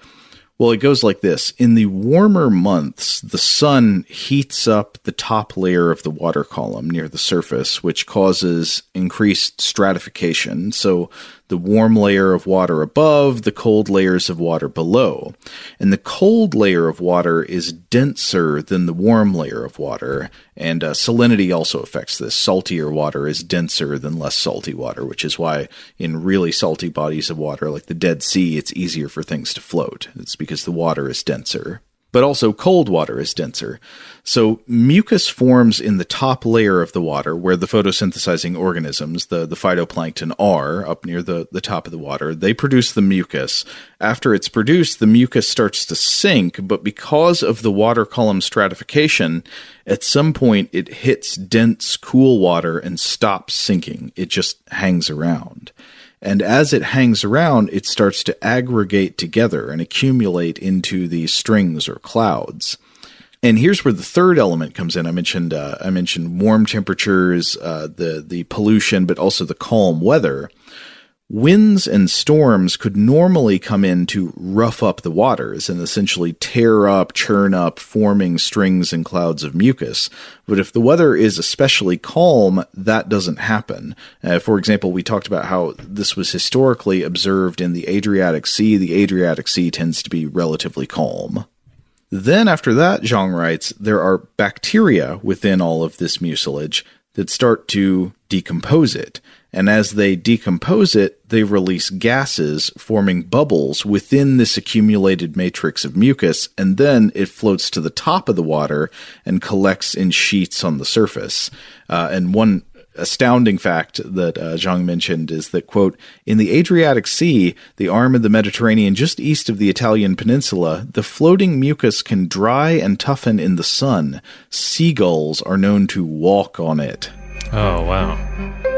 Well, it goes like this. In the warmer months, the sun heats up the top layer of the water column near the surface, which causes increased stratification. So the warm layer of water above, the cold layers of water below. And the cold layer of water is denser than the warm layer of water. And uh, salinity also affects this. Saltier water is denser than less salty water, which is why in really salty bodies of water, like the Dead Sea, it's easier for things to float. It's because the water is denser but also cold water is denser. So mucus forms in the top layer of the water where the photosynthesizing organisms, the, the phytoplankton, are up near the, the top of the water. They produce the mucus. After it's produced, the mucus starts to sink, but because of the water column stratification, at some point it hits dense, cool water and stops sinking. It just hangs around. And as it hangs around, it starts to aggregate together and accumulate into these strings or clouds. And here's where the third element comes in. I mentioned uh, I mentioned warm temperatures, uh, the the pollution, but also the calm weather. Winds and storms could normally come in to rough up the waters and essentially tear up, churn up, forming strings and clouds of mucus. But if the weather is especially calm, that doesn't happen. Uh, for example, we talked about how this was historically observed in the Adriatic Sea. The Adriatic Sea tends to be relatively calm. Then, after that, Zhang writes, there are bacteria within all of this mucilage that start to decompose it. And as they decompose it, they release gases, forming bubbles within this accumulated matrix of mucus, and then it floats to the top of the water and collects in sheets on the surface. Uh, and one astounding fact that uh, Zhang mentioned is that, quote, in the Adriatic Sea, the arm of the Mediterranean just east of the Italian peninsula, the floating mucus can dry and toughen in the sun. Seagulls are known to walk on it. Oh, wow.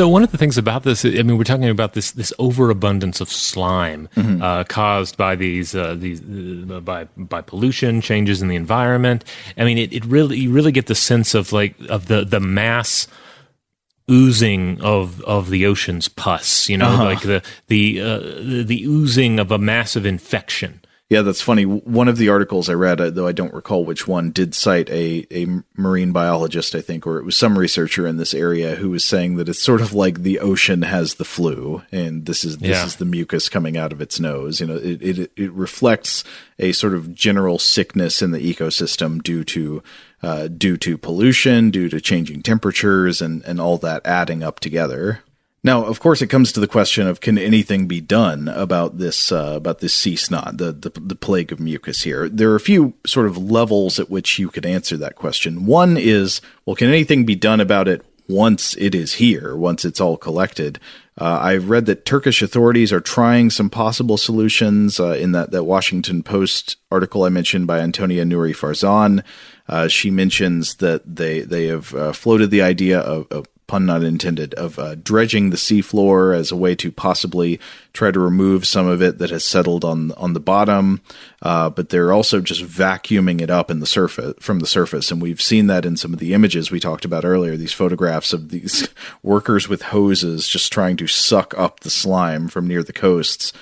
So one of the things about this, I mean, we're talking about this this overabundance of slime mm-hmm. uh, caused by these uh, these uh, by by pollution, changes in the environment. I mean, it, it really you really get the sense of like of the the mass oozing of of the ocean's pus. You know, uh-huh. like the the, uh, the the oozing of a massive infection Yeah, that's funny. One of the articles I read, uh, though I don't recall which one, did cite a, a marine biologist, I think, or it was some researcher in this area who was saying that it's sort of like the ocean has the flu, and this is this Yeah. is the mucus coming out of its nose. You know, it, it it reflects a sort of general sickness in the ecosystem due to uh, due to pollution, due to changing temperatures, and and all that adding up together. Now, of course, it comes to the question of can anything be done about this uh, about this sea snot, the, the the plague of mucus here? There are a few sort of levels at which you could answer that question. One is, well, can anything be done about it once it is here, once it's all collected? Uh, I've read that Turkish authorities are trying some possible solutions uh, in that, that Washington Post article I mentioned by Antonia Noori Farzan. Uh, she mentions that they they have uh, floated the idea of, of pun not intended, of uh, dredging the seafloor as a way to possibly try to remove some of it that has settled on on the bottom. Uh, but they're also just vacuuming it up in the surface from the surface, and we've seen that in some of the images we talked about earlier. These photographs of these workers with hoses just trying to suck up the slime from near the coasts.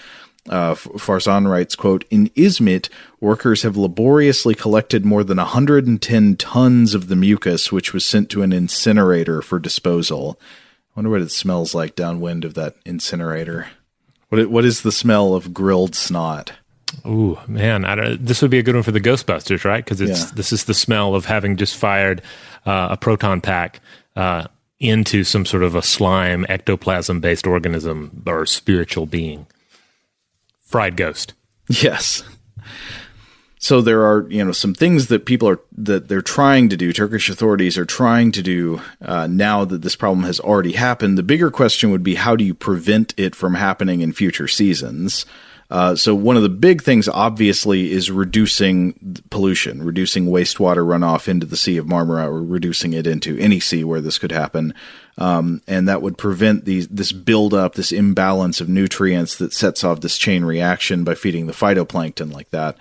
Uh, Farzan writes, quote, In Izmit, workers have laboriously collected more than 110 tons of the mucus, which was sent to an incinerator for disposal. I wonder what it smells like downwind of that incinerator. What, it, what is the smell of grilled snot? Ooh, man, I don't, this would be a good one for the Ghostbusters, right? Because it's Yeah. this is the smell of having just fired uh, a proton pack uh, into some sort of a slime ectoplasm based organism or spiritual being. Fried ghost. Yes. So there are, you know, some things that people are that they're trying to do. Turkish authorities are trying to do uh, now that this problem has already happened. The bigger question would be how do you prevent it from happening in future seasons? Uh, so one of the big things, obviously, is reducing pollution, reducing wastewater runoff into the Sea of Marmara, or reducing it into any sea where this could happen, um, and that would prevent these this buildup, this imbalance of nutrients that sets off this chain reaction by feeding the phytoplankton like that.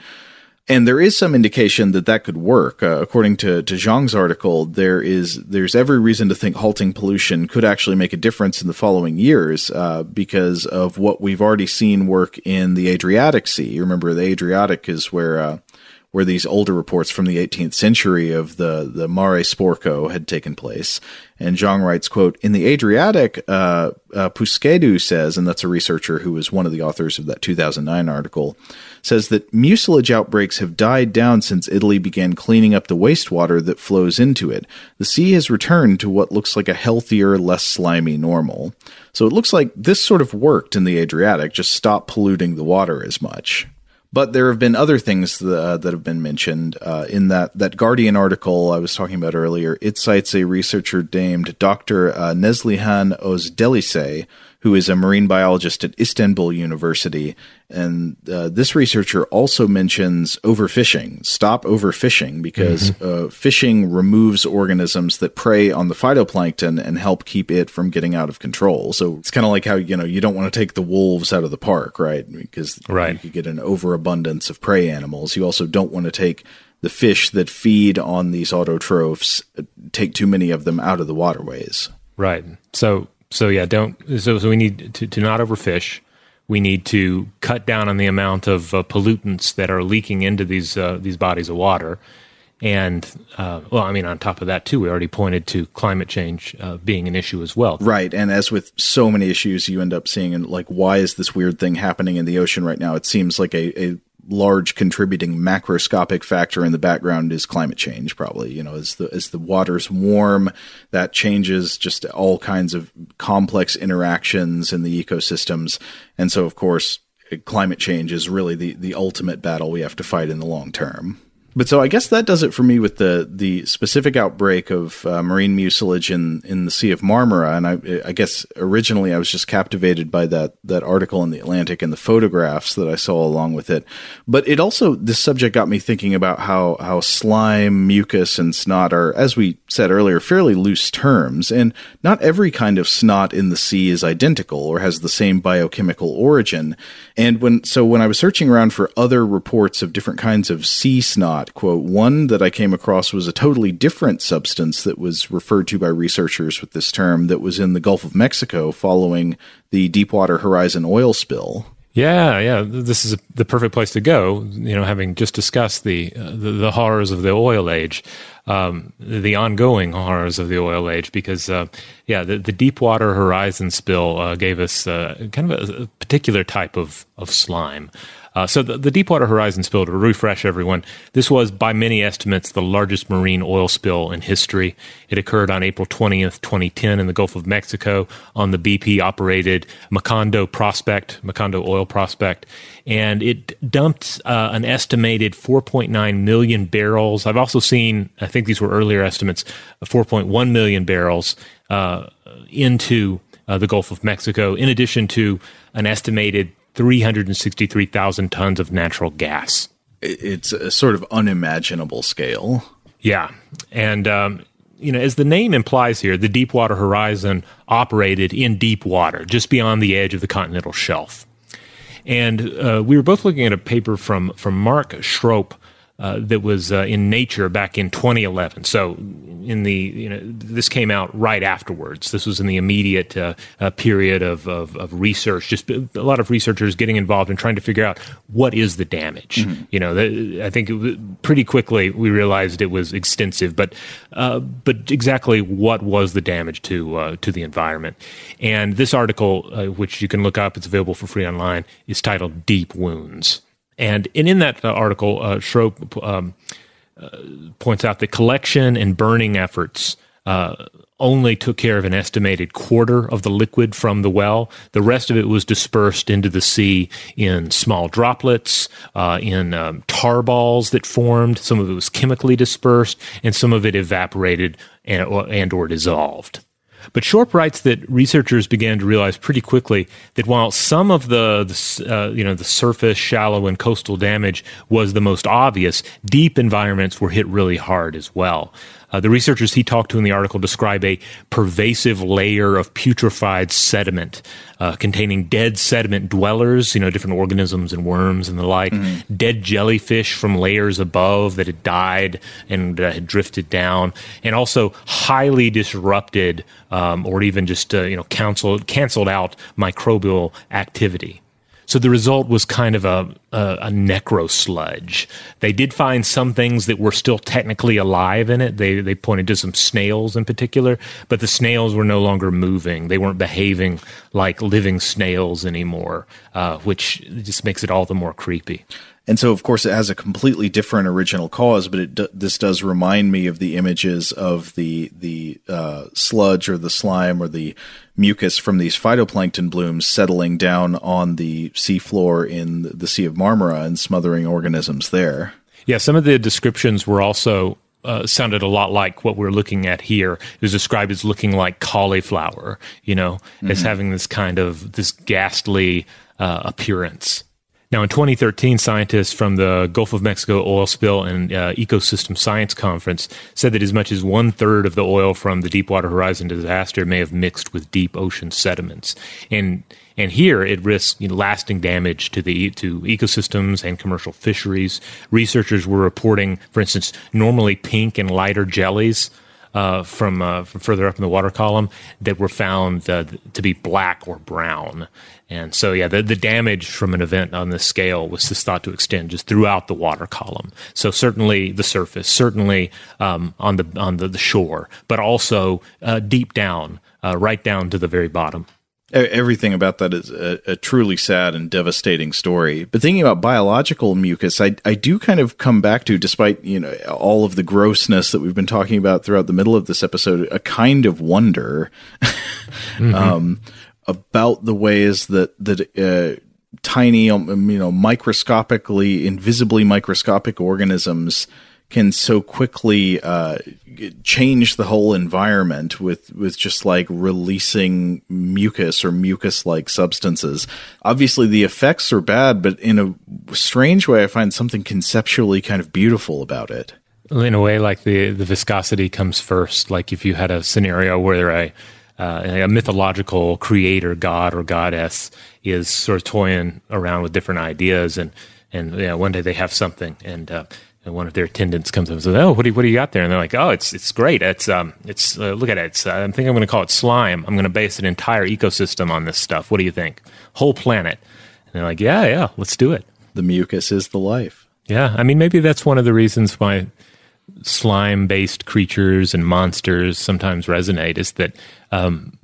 And there is some indication that that could work. Uh, according to, to Zhang's article, there is there's every reason to think halting pollution could actually make a difference in the following years uh, because of what we've already seen work in the Adriatic Sea. You remember the Adriatic is where uh, where these older reports from the 18th century of the the Mare Sporco had taken place. And Zhang writes, "quote In the Adriatic, uh, uh, Pusceddu says, and that's a researcher who was one of the authors of that 2009 article, says that mucilage outbreaks have died down since Italy began cleaning up the wastewater that flows into it. The sea has returned to what looks like a healthier, less slimy normal. So it looks like this sort of worked in the Adriatic, just stop polluting the water as much." But there have been other things that, uh, that have been mentioned uh, in that, that Guardian article I was talking about earlier. It cites a researcher named Dr. Uh, Neslihan Ozdelise, who is a marine biologist at Istanbul University. And uh, this researcher also mentions overfishing. Stop overfishing because uh, fishing removes organisms that prey on the phytoplankton and help keep it from getting out of control. So it's kind of like how, you know, you don't want to take the wolves out of the park, right? Because Right. you could get an overabundance of prey animals. You also don't want to take the fish that feed on these autotrophs, uh, take too many of them out of the waterways. Right. So so yeah, don't so so we need to, to not overfish. We need to cut down on the amount of uh, pollutants that are leaking into these uh, these bodies of water. And uh, well, I mean, on top of that too, we already pointed to climate change uh, being an issue as well. Right. And as with so many issues, you end up seeing, and like, why is this weird thing happening in the ocean right now? It seems like a, a large contributing macroscopic factor in the background is climate change, probably. You know, as the, as the waters warm, that changes just all kinds of complex interactions in the ecosystems. And so, of course, climate change is really the, the ultimate battle we have to fight in the long term. But so I guess that does it for me with the the specific outbreak of uh, marine mucilage in, in the Sea of Marmara, and I, I guess originally I was just captivated by that that article in the Atlantic and the photographs that I saw along with it. But it also this subject got me thinking about how how slime, mucus, and snot are, as we said earlier, fairly loose terms, and not every kind of snot in the sea is identical or has the same biochemical origin. And when so when I was searching around for other reports of different kinds of sea snot, quote, one that I came across was a totally different substance that was referred to by researchers with this term that was in the Gulf of Mexico following the Deepwater Horizon oil spill. Yeah, yeah. This is the perfect place to go. You know, having just discussed the uh, the, the, horrors of the oil age, um, the ongoing horrors of the oil age, because uh, yeah, the, the Deepwater Horizon spill uh, gave us uh, kind of a, a, particular type of of slime. Uh, so the, the, Deepwater Horizon spill, to refresh everyone, this was by many estimates the largest marine oil spill in history. It occurred on April 20th, 2010 in the Gulf of Mexico on the BP operated Macondo prospect, Macondo oil prospect, and it dumped uh, an estimated 4.9 million barrels. I've also seen, I think these were earlier estimates, 4.1 million barrels uh, into uh, the Gulf of Mexico, in addition to an estimated 363,000 tons of natural gas. It's a sort of unimaginable scale. Yeah. And, um, you know, as the name implies here, the Deepwater Horizon operated in deep water, just beyond the edge of the continental shelf. And uh, we were both looking at a paper from, from Mark Schrope uh, that was uh, in Nature back in 2011. So, in the you know, this came out right afterwards. This was in the immediate uh, uh period of, of, of, research. Just a lot of researchers getting involved and trying to figure out what is the damage. Mm-hmm. You know, the, I think was, pretty quickly we realized it was extensive, but uh, but exactly what was the damage to to the environment? And this article, which you can look up, it's available for free online, is titled "Deep Wounds." And, and in that uh, article, uh, Schrope um, uh, points out that collection and burning efforts uh, only took care of an estimated quarter of the liquid from the well. The rest of it was dispersed into the sea in small droplets, uh, in um, tar balls that formed. Some of it was chemically dispersed, and some of it evaporated and, and or dissolved. But Schrope writes that researchers began to realize pretty quickly that while some of the, the uh, you know the surface, shallow, and coastal damage was the most obvious, deep environments were hit really hard as well. Uh, the researchers he talked to in the article describe a pervasive layer of putrefied sediment uh, containing dead sediment dwellers, you know, different organisms and worms and the like, mm-hmm. dead jellyfish from layers above that had died and uh, had drifted down, and also highly disrupted um, or even just, uh, you know, canceled, canceled out microbial activity. So the result was kind of a, a, a necro sludge. They did find some things that were still technically alive in it. They they pointed to some snails in particular, but the snails were no longer moving. They weren't behaving like living snails anymore, uh, which just makes it all the more creepy. And so, of course, it has a completely different original cause, but it this does remind me of the images of the the uh, sludge or the slime or the mucus from these phytoplankton blooms settling down on the seafloor in the Sea of Marmara and smothering organisms there. Yeah, some of the descriptions were also uh, sounded a lot like what we're looking at here. It was described as looking like cauliflower, you know, mm-hmm. as having this kind of this ghastly uh, appearance. Now, in 2013, scientists from the Gulf of Mexico Oil Spill and uh, Ecosystem Science Conference said that as much as one third of the oil from the Deepwater Horizon disaster may have mixed with deep ocean sediments. And and here it risks you know, lasting damage to the to ecosystems and commercial fisheries. Researchers were reporting, for instance, normally pink and lighter jellies uh, from, uh, from further up in the water column that were found uh, to be black or brown. And so, yeah, the, the damage from an event on this scale was just thought to extend just throughout the water column. So certainly the surface, certainly um, on the on the, the, shore, but also uh, deep down, uh, right down to the very bottom. Everything about that is a, a, truly sad and devastating story. But thinking about biological mucus, I, I do kind of come back to, despite you know all of the grossness that we've been talking about throughout the middle of this episode, a kind of wonder mm-hmm. um, about the ways that that uh, tiny, um, you know, microscopically, invisibly microscopic organisms can so quickly uh, change the whole environment with with just like releasing mucus or mucus like substances. Obviously, the effects are bad, but in a strange way, I find something conceptually kind of beautiful about it. In a way, like the the viscosity comes first. Like if you had a scenario where a uh, a mythological creator, god or goddess, is sort of toying around with different ideas, and and know, one day they have something, and uh, and one of their attendants comes up and says, "Oh, what do you, what do you got there?" And they're like, "Oh, it's it's great. It's um, it's uh, look at it. It's, uh, I'm thinking I'm going to call it slime. I'm going to base an entire ecosystem on this stuff. What do you think? Whole planet." And they're like, yeah, yeah, let's do it. The mucus is the life. Yeah, I mean, maybe that's one of the reasons why slime-based creatures and monsters sometimes resonate is that um,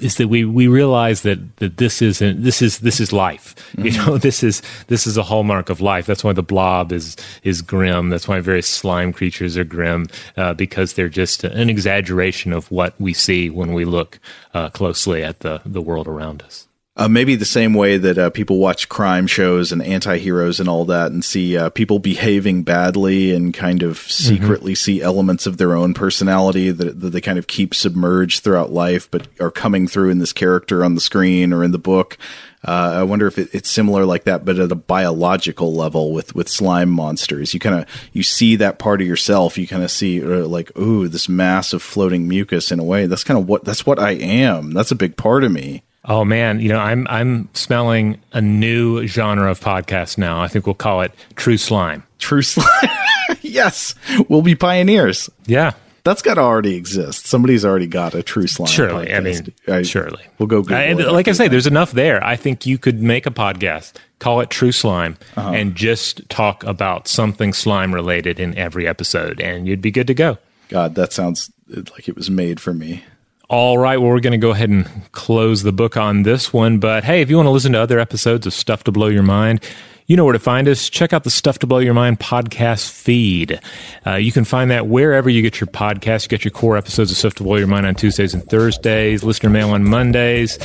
is that we we realize that that this isn't this is this is life. Mm-hmm. You know, this is this is a hallmark of life. That's why the blob is is grim. That's why various slime creatures are grim uh, because they're just an exaggeration of what we see when we look uh, closely at the the world around us. Uh, maybe the same way that uh, people watch crime shows and anti-heroes and all that and see uh, people behaving badly and kind of mm-hmm. secretly mm-hmm. see elements of their own personality that, that, they kind of keep submerged throughout life but are coming through in this character on the screen or in the book uh, I wonder if it, it's similar like that, but at a biological level with, with slime monsters. You kind of you see that part of yourself. You kind of see uh, like, ooh, this mass of floating mucus. In a way, that's kind of what that's what I am. That's a big part of me. Oh man, you know, I'm I'm smelling a new genre of podcast now. I think we'll call it True Slime. True Slime. yes, we'll be pioneers. Yeah. That's got to already exist. Somebody's already got a true slime. Surely, podcast. I mean, I, surely. We'll go. Uh, like I say, there's enough there. I think you could make a podcast, call it True Slime, uh-huh. and just talk about something slime related in every episode, and you'd be good to go. God, that sounds like it was made for me. All right, well, we're going to go ahead and close the book on this one. But hey, if you want to listen to other episodes of Stuff to Blow Your Mind, you know where to find us. Check out the Stuff to Blow Your Mind podcast feed. Uh, you can find that wherever you get your podcasts. You get your core episodes of Stuff to Blow Your Mind on Tuesdays and Thursdays, listener mail on Mondays.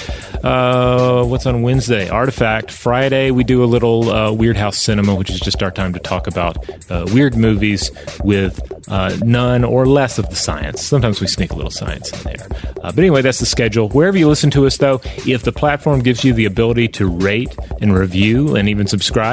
Uh, what's on Wednesday? Artifact. Friday, we do a little uh, Weird House Cinema, which is just our time to talk about uh, weird movies with uh, none or less of the science. Sometimes we sneak a little science in there. Uh, but anyway, that's the schedule. Wherever you listen to us, though, if the platform gives you the ability to rate and review and even subscribe,